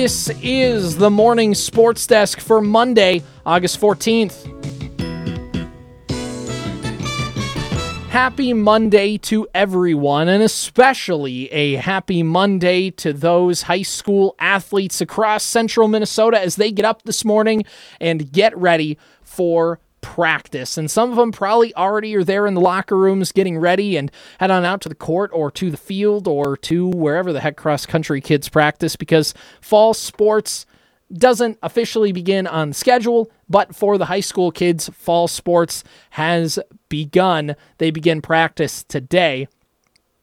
This is the morning sports desk for Monday, August 14th. Happy Monday to everyone, and especially a happy Monday to those high school athletes across central Minnesota as they get up this morning and get ready for practice. And some of them probably already are there in the locker rooms getting ready and head on out to the court or to the field or to wherever the heck cross country kids practice because fall sports doesn't officially begin on schedule, but for the high school kids, fall sports has begun. They begin practice today.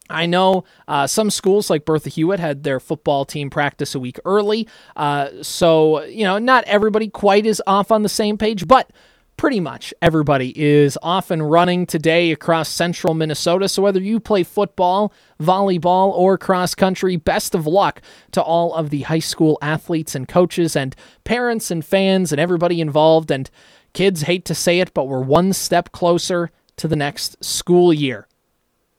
I know uh, some schools like Bertha Hewitt had their football team practice a week early. Uh, so, you know, not everybody quite is off on the same page, but pretty much everybody is off and running today across central Minnesota. So, whether you play football, volleyball, or cross country, best of luck to all of the high school athletes and coaches and parents and fans and everybody involved. And kids hate to say it, but we're one step closer to the next school year.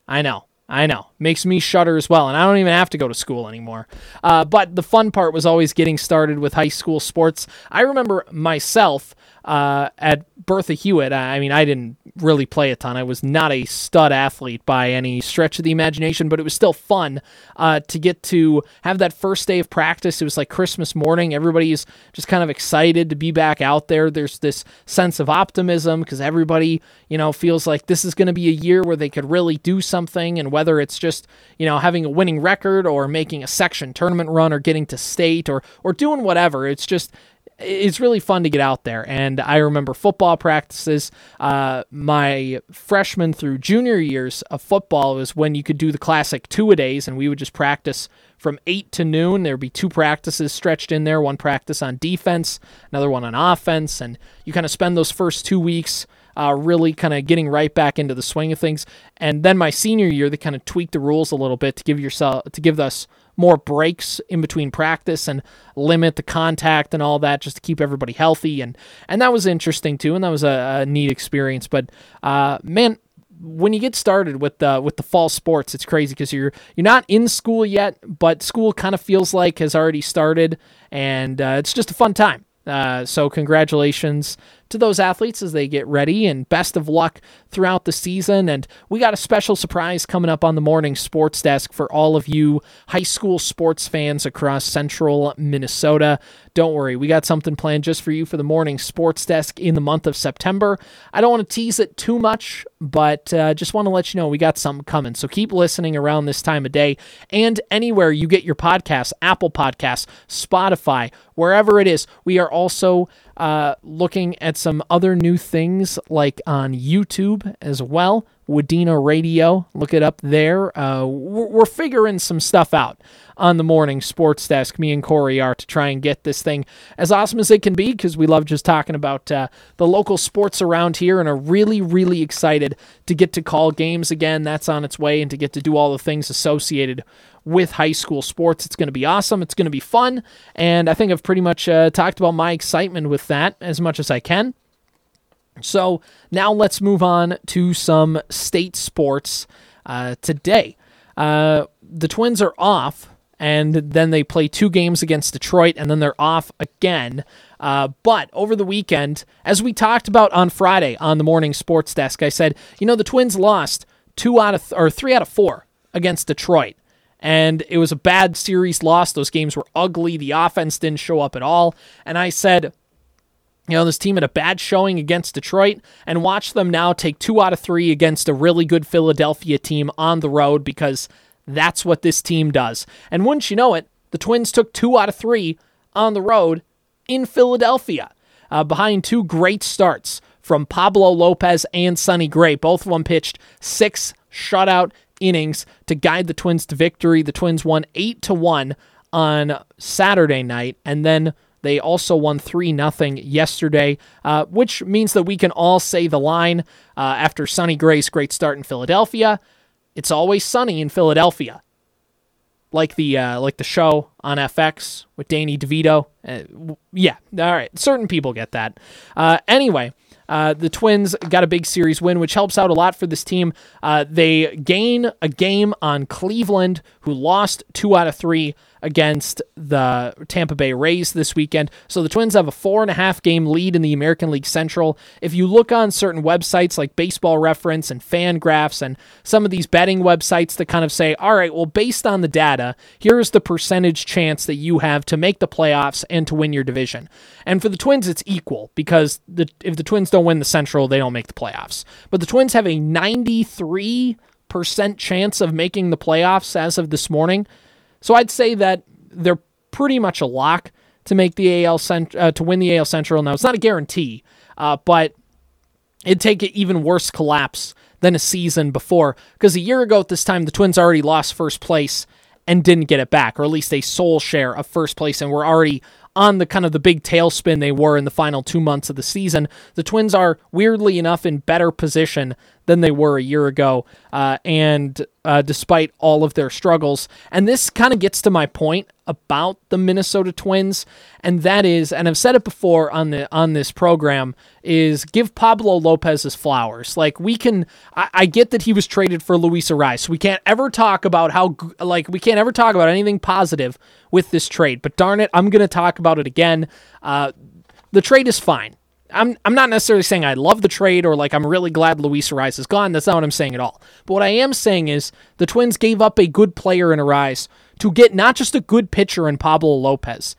I know. I know. Makes me shudder as well. And I don't even have to go to school anymore. Uh, but the fun part was always getting started with high school sports. I remember myself uh, at Bertha Hewitt. I mean, I didn't really play a ton. I was not a stud athlete by any stretch of the imagination, but it was still fun uh, to get to have that first day of practice. It was like Christmas morning. Everybody's just kind of excited to be back out there. There's this sense of optimism because everybody, you know, feels like this is going to be a year where they could really do something. And whether it's just, you know, having a winning record or making a section tournament run or getting to state or, or doing whatever, it's just, it's really fun to get out there. And I remember football practices. Uh, my freshman through junior years of football was when you could do the classic two a days, and we would just practice from 8 to noon. There'd be two practices stretched in there one practice on defense, another one on offense. And you kind of spend those first two weeks. Uh, really kind of getting right back into the swing of things, and then my senior year, they kind of tweaked the rules a little bit to give yourself to give us more breaks in between practice and limit the contact and all that just to keep everybody healthy and and that was interesting too and that was a, a neat experience but uh, man when you get started with the with the fall sports, it's crazy because you're you're not in school yet, but school kind of feels like has already started, and uh, it's just a fun time. Uh, so congratulations to those athletes as they get ready and best of luck throughout the season. And we got a special surprise coming up on the morning sports desk for all of you high school sports fans across central Minnesota. Don't worry, we got something planned just for you for the morning sports desk in the month of September. I don't want to tease it too much, but uh, just want to let you know we got something coming. So keep listening around this time of day and anywhere you get your podcasts Apple Podcasts, Spotify, wherever it is. We are also uh, looking at some other new things like on YouTube as well. Wadena Radio, look it up there. Uh, we're, we're figuring some stuff out on the morning sports desk. Me and Corey are to try and get this thing as awesome as it can be because we love just talking about uh, the local sports around here and are really, really excited to get to call games again. That's on its way and to get to do all the things associated with high school sports. It's going to be awesome. It's going to be fun. And I think I've pretty much uh, talked about my excitement with that as much as I can. So now let's move on to some state sports uh, today. Uh, the Twins are off, and then they play two games against Detroit, and then they're off again. Uh, but over the weekend, as we talked about on Friday on the morning sports desk, I said, you know, the Twins lost two out of th- or three out of four against Detroit and it was a bad series loss. Those games were ugly. The offense didn't show up at all. And I said, you know, this team had a bad showing against Detroit, and watch them now take two out of three against a really good Philadelphia team on the road because that's what this team does. And wouldn't you know it, the Twins took two out of three on the road in Philadelphia uh, behind two great starts from Pablo Lopez and Sonny Gray. Both of them pitched six shutout innings to guide the Twins to victory. The Twins won 8 to 1 on Saturday night and then they also won 3 0 yesterday, uh, which means that we can all say the line uh, after Sonny Gray's great start in Philadelphia. It's always sunny in Philadelphia. Like the uh, like the show on FX with Danny DeVito. Uh, yeah, all right. Certain people get that. Uh, anyway, uh, the Twins got a big series win, which helps out a lot for this team. Uh, they gain a game on Cleveland, who lost two out of three against the Tampa Bay Rays this weekend. So the Twins have a four and a half game lead in the American League Central. If you look on certain websites like Baseball Reference and Fan Graphs and some of these betting websites that kind of say, all right, well, based on the data, here's the percentage chance that you have to make the playoffs and to win your division. And for the Twins, it's equal because the, if the Twins don't win the Central, they don't make the playoffs. But the Twins have a 93% chance of making the playoffs as of this morning. So I'd say that they're pretty much a lock to make the AL cent- uh, to win the AL Central. Now it's not a guarantee, uh, but it'd take an even worse collapse than a season before because a year ago at this time the Twins already lost first place and didn't get it back, or at least a sole share of first place, and were already on the kind of the big tailspin they were in the final two months of the season. The Twins are weirdly enough in better position than they were a year ago, uh, and uh, despite all of their struggles. And this kind of gets to my point about the Minnesota Twins, and that is, and I've said it before on the on this program, is give Pablo Lopez his flowers. Like we can, I, I get that he was traded for Luis Arraez. We can't ever talk about how like we can't ever talk about anything positive with this trade. But darn it, I'm gonna talk about it again. Uh, the trade is fine. I'm I'm not necessarily saying I love the trade or like I'm really glad Luis Arraez is gone. That's not what I'm saying at all. But what I am saying is the Twins gave up a good player in Arraez to get not just a good pitcher in Pablo Lopez,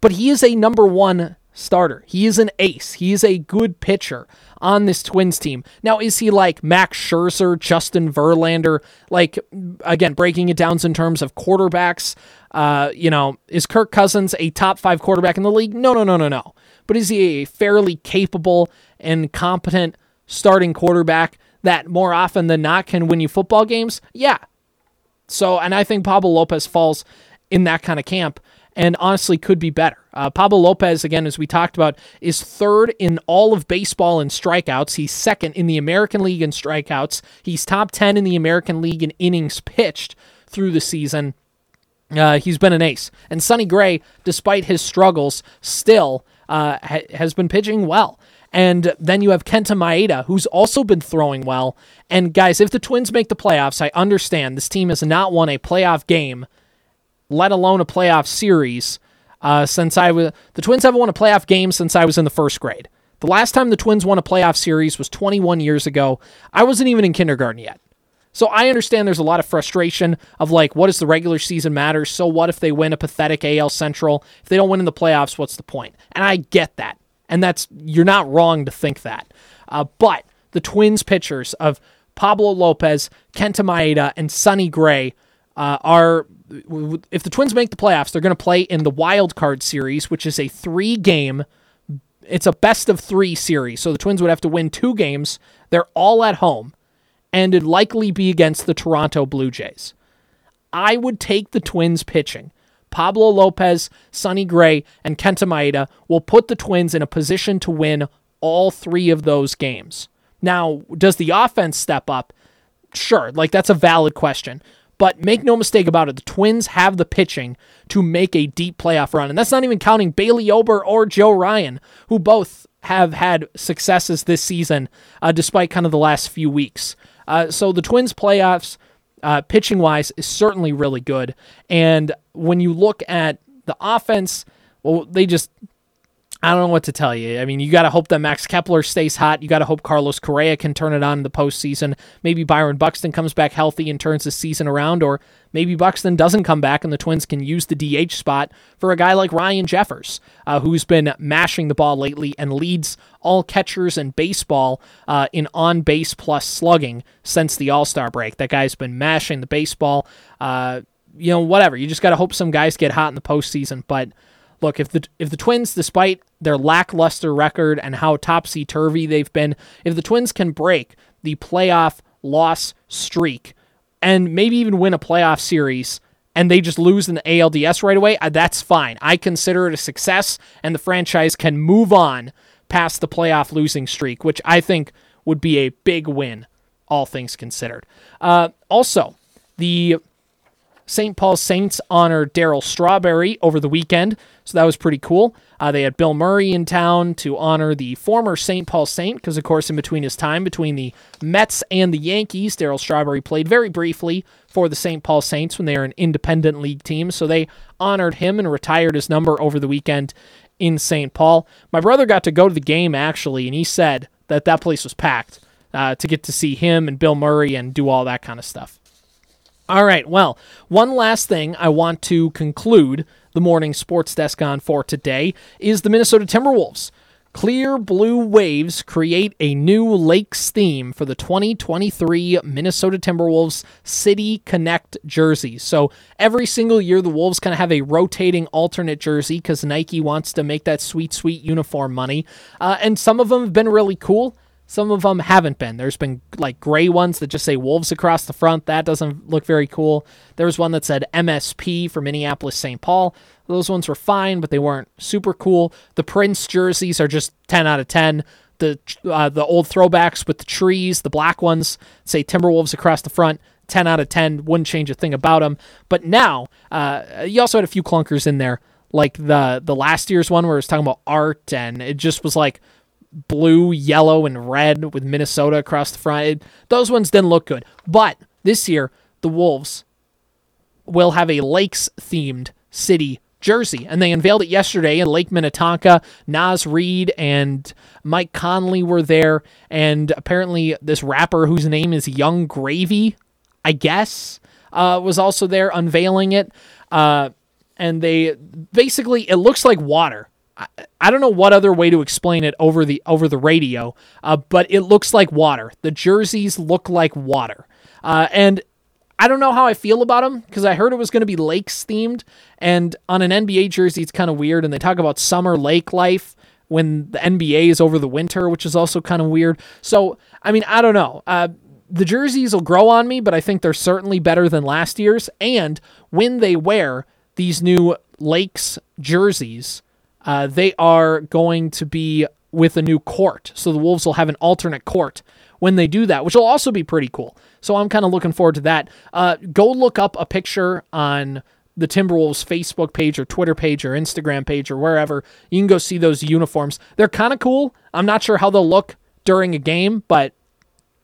but he is a number one starter. He is an ace. He is a good pitcher on this Twins team. Now, is he like Max Scherzer, Justin Verlander? Like, again, breaking it down in terms of quarterbacks, uh, you know, is Kirk Cousins a top five quarterback in the league? No, no, no, no, no but is he a fairly capable and competent starting quarterback that more often than not can win you football games? Yeah. So, and I think Pablo Lopez falls in that kind of camp and honestly could be better. Uh, Pablo Lopez, again, as we talked about, is third in all of baseball in strikeouts. He's second in the American League in strikeouts. He's top 10 in the American League in innings pitched through the season. Uh, he's been an ace. And Sonny Gray, despite his struggles, still uh, ha- has been pitching well. And then you have Kenta Maeda, who's also been throwing well. And guys, if the Twins make the playoffs, I understand this team has not won a playoff game, let alone a playoff series, uh, since I was. The Twins haven't won a playoff game since I was in the first grade. The last time the Twins won a playoff series was 21 years ago. I wasn't even in kindergarten yet. So I understand there's a lot of frustration of like, what does the regular season matter? So what if they win a pathetic AL Central? If they don't win in the playoffs, what's the point? And I get that. And that's, you're not wrong to think that. Uh, but the Twins pitchers of Pablo Lopez, Kenta Maeda, and Sonny Gray uh, are, if the Twins make the playoffs, they're going to play in the wild card series, which is a three game, it's a best of three series. So the Twins would have to win two games. They're all at home and it'd likely be against the Toronto Blue Jays. I would take the Twins pitching. Pablo Lopez, Sonny Gray, and Kenta Maeda will put the Twins in a position to win all three of those games. Now, does the offense step up? Sure, like that's a valid question. But make no mistake about it, the Twins have the pitching to make a deep playoff run. And that's not even counting Bailey Ober or Joe Ryan, who both have had successes this season, uh, despite kind of the last few weeks. Uh, so the Twins' playoffs, uh, pitching wise, is certainly really good. And when you look at the offense, well, they just I don't know what to tell you. I mean, you got to hope that Max Kepler stays hot. You got to hope Carlos Correa can turn it on in the postseason. Maybe Byron Buxton comes back healthy and turns the season around, or maybe Buxton doesn't come back and the Twins can use the DH spot for a guy like Ryan Jeffers, uh, who's been mashing the ball lately and leads all catchers in baseball uh, in on base plus slugging since the All Star break. That guy's been mashing the baseball. Uh, you know, whatever. You just got to hope some guys get hot in the postseason, but look, if the if the Twins, despite their lackluster record and how topsy turvy they've been, if the Twins can break the playoff loss streak and maybe even win a playoff series and they just lose in the ALDS right away, uh, that's fine. I consider it a success and the franchise can move on past the playoff losing streak, which I think would be a big win, all things considered. Uh, also, the St. Paul Saints honored Darryl Strawberry over the weekend, so that was pretty cool. Uh, they had Bill Murray in town to honor the former St. Paul Saint, because, of course, in between his time between the Mets and the Yankees, Darryl Strawberry played very briefly for the St. Paul Saints when they were an independent league team. So they honored him and retired his number over the weekend in St. Paul. My brother got to go to the game, actually, and he said that that place was packed uh, to get to see him and Bill Murray and do all that kind of stuff. All right, well, one last thing I want to conclude the morning sports desk on for today is the Minnesota Timberwolves. Clear Blue Waves create a new Lakes theme for the 2023 Minnesota Timberwolves City Connect jersey. So every single year, the Wolves kind of have a rotating alternate jersey because Nike wants to make that sweet, sweet uniform money. Uh, and some of them have been really cool. Some of them haven't been. There's been like gray ones that just say Wolves across the front. That doesn't look very cool. There was one that said MSP for Minneapolis St. Paul. Those ones were fine, but they weren't super cool. The Prince jerseys are just 10 out of 10. The uh, the old throwbacks with the trees, the black ones say Timberwolves across the front. 10 out of 10 wouldn't change a thing about them. But now, uh, you also had a few clunkers in there, like the the last year's one where it was talking about art, and it just was like blue, yellow, and red with Minnesota across the front. It, those ones didn't look good. But this year, the Wolves will have a Lakes themed city jersey. And they unveiled it yesterday in Lake Minnetonka. Naz Reid and Mike Conley were there. And apparently, this rapper whose name is Yung Gravy, I guess, uh, was also there unveiling it. Uh, and they basically, it looks like water. I, don't know what other way to explain it over the over the radio, uh, but it looks like water. The jerseys look like water, uh, and I don't know how I feel about them because I heard it was going to be lakes themed, and on an NBA jersey it's kind of weird. And they talk about summer lake life when the NBA is over the winter, which is also kind of weird. So I mean, I don't know. Uh, the jerseys will grow on me, but I think they're certainly better than last year's. And when they wear these new Lakes jerseys, uh, they are going to be with a new court. So the Wolves will have an alternate court when they do that, which will also be pretty cool. So I'm kind of looking forward to that. Uh, go look up a picture on the Timberwolves Facebook page or Twitter page or Instagram page or wherever. You can go see those uniforms. They're kind of cool. I'm not sure how they'll look during a game, but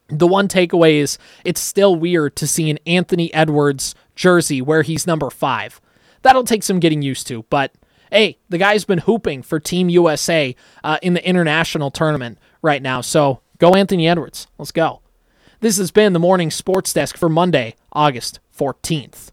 the one takeaway is it's still weird to see an Anthony Edwards jersey where he's number five. That'll take some getting used to, but hey, the guy's been hooping for Team USA uh, in the international tournament right now. So go, Anthony Edwards. Let's go. This has been the morning sports desk for Monday, August 14th.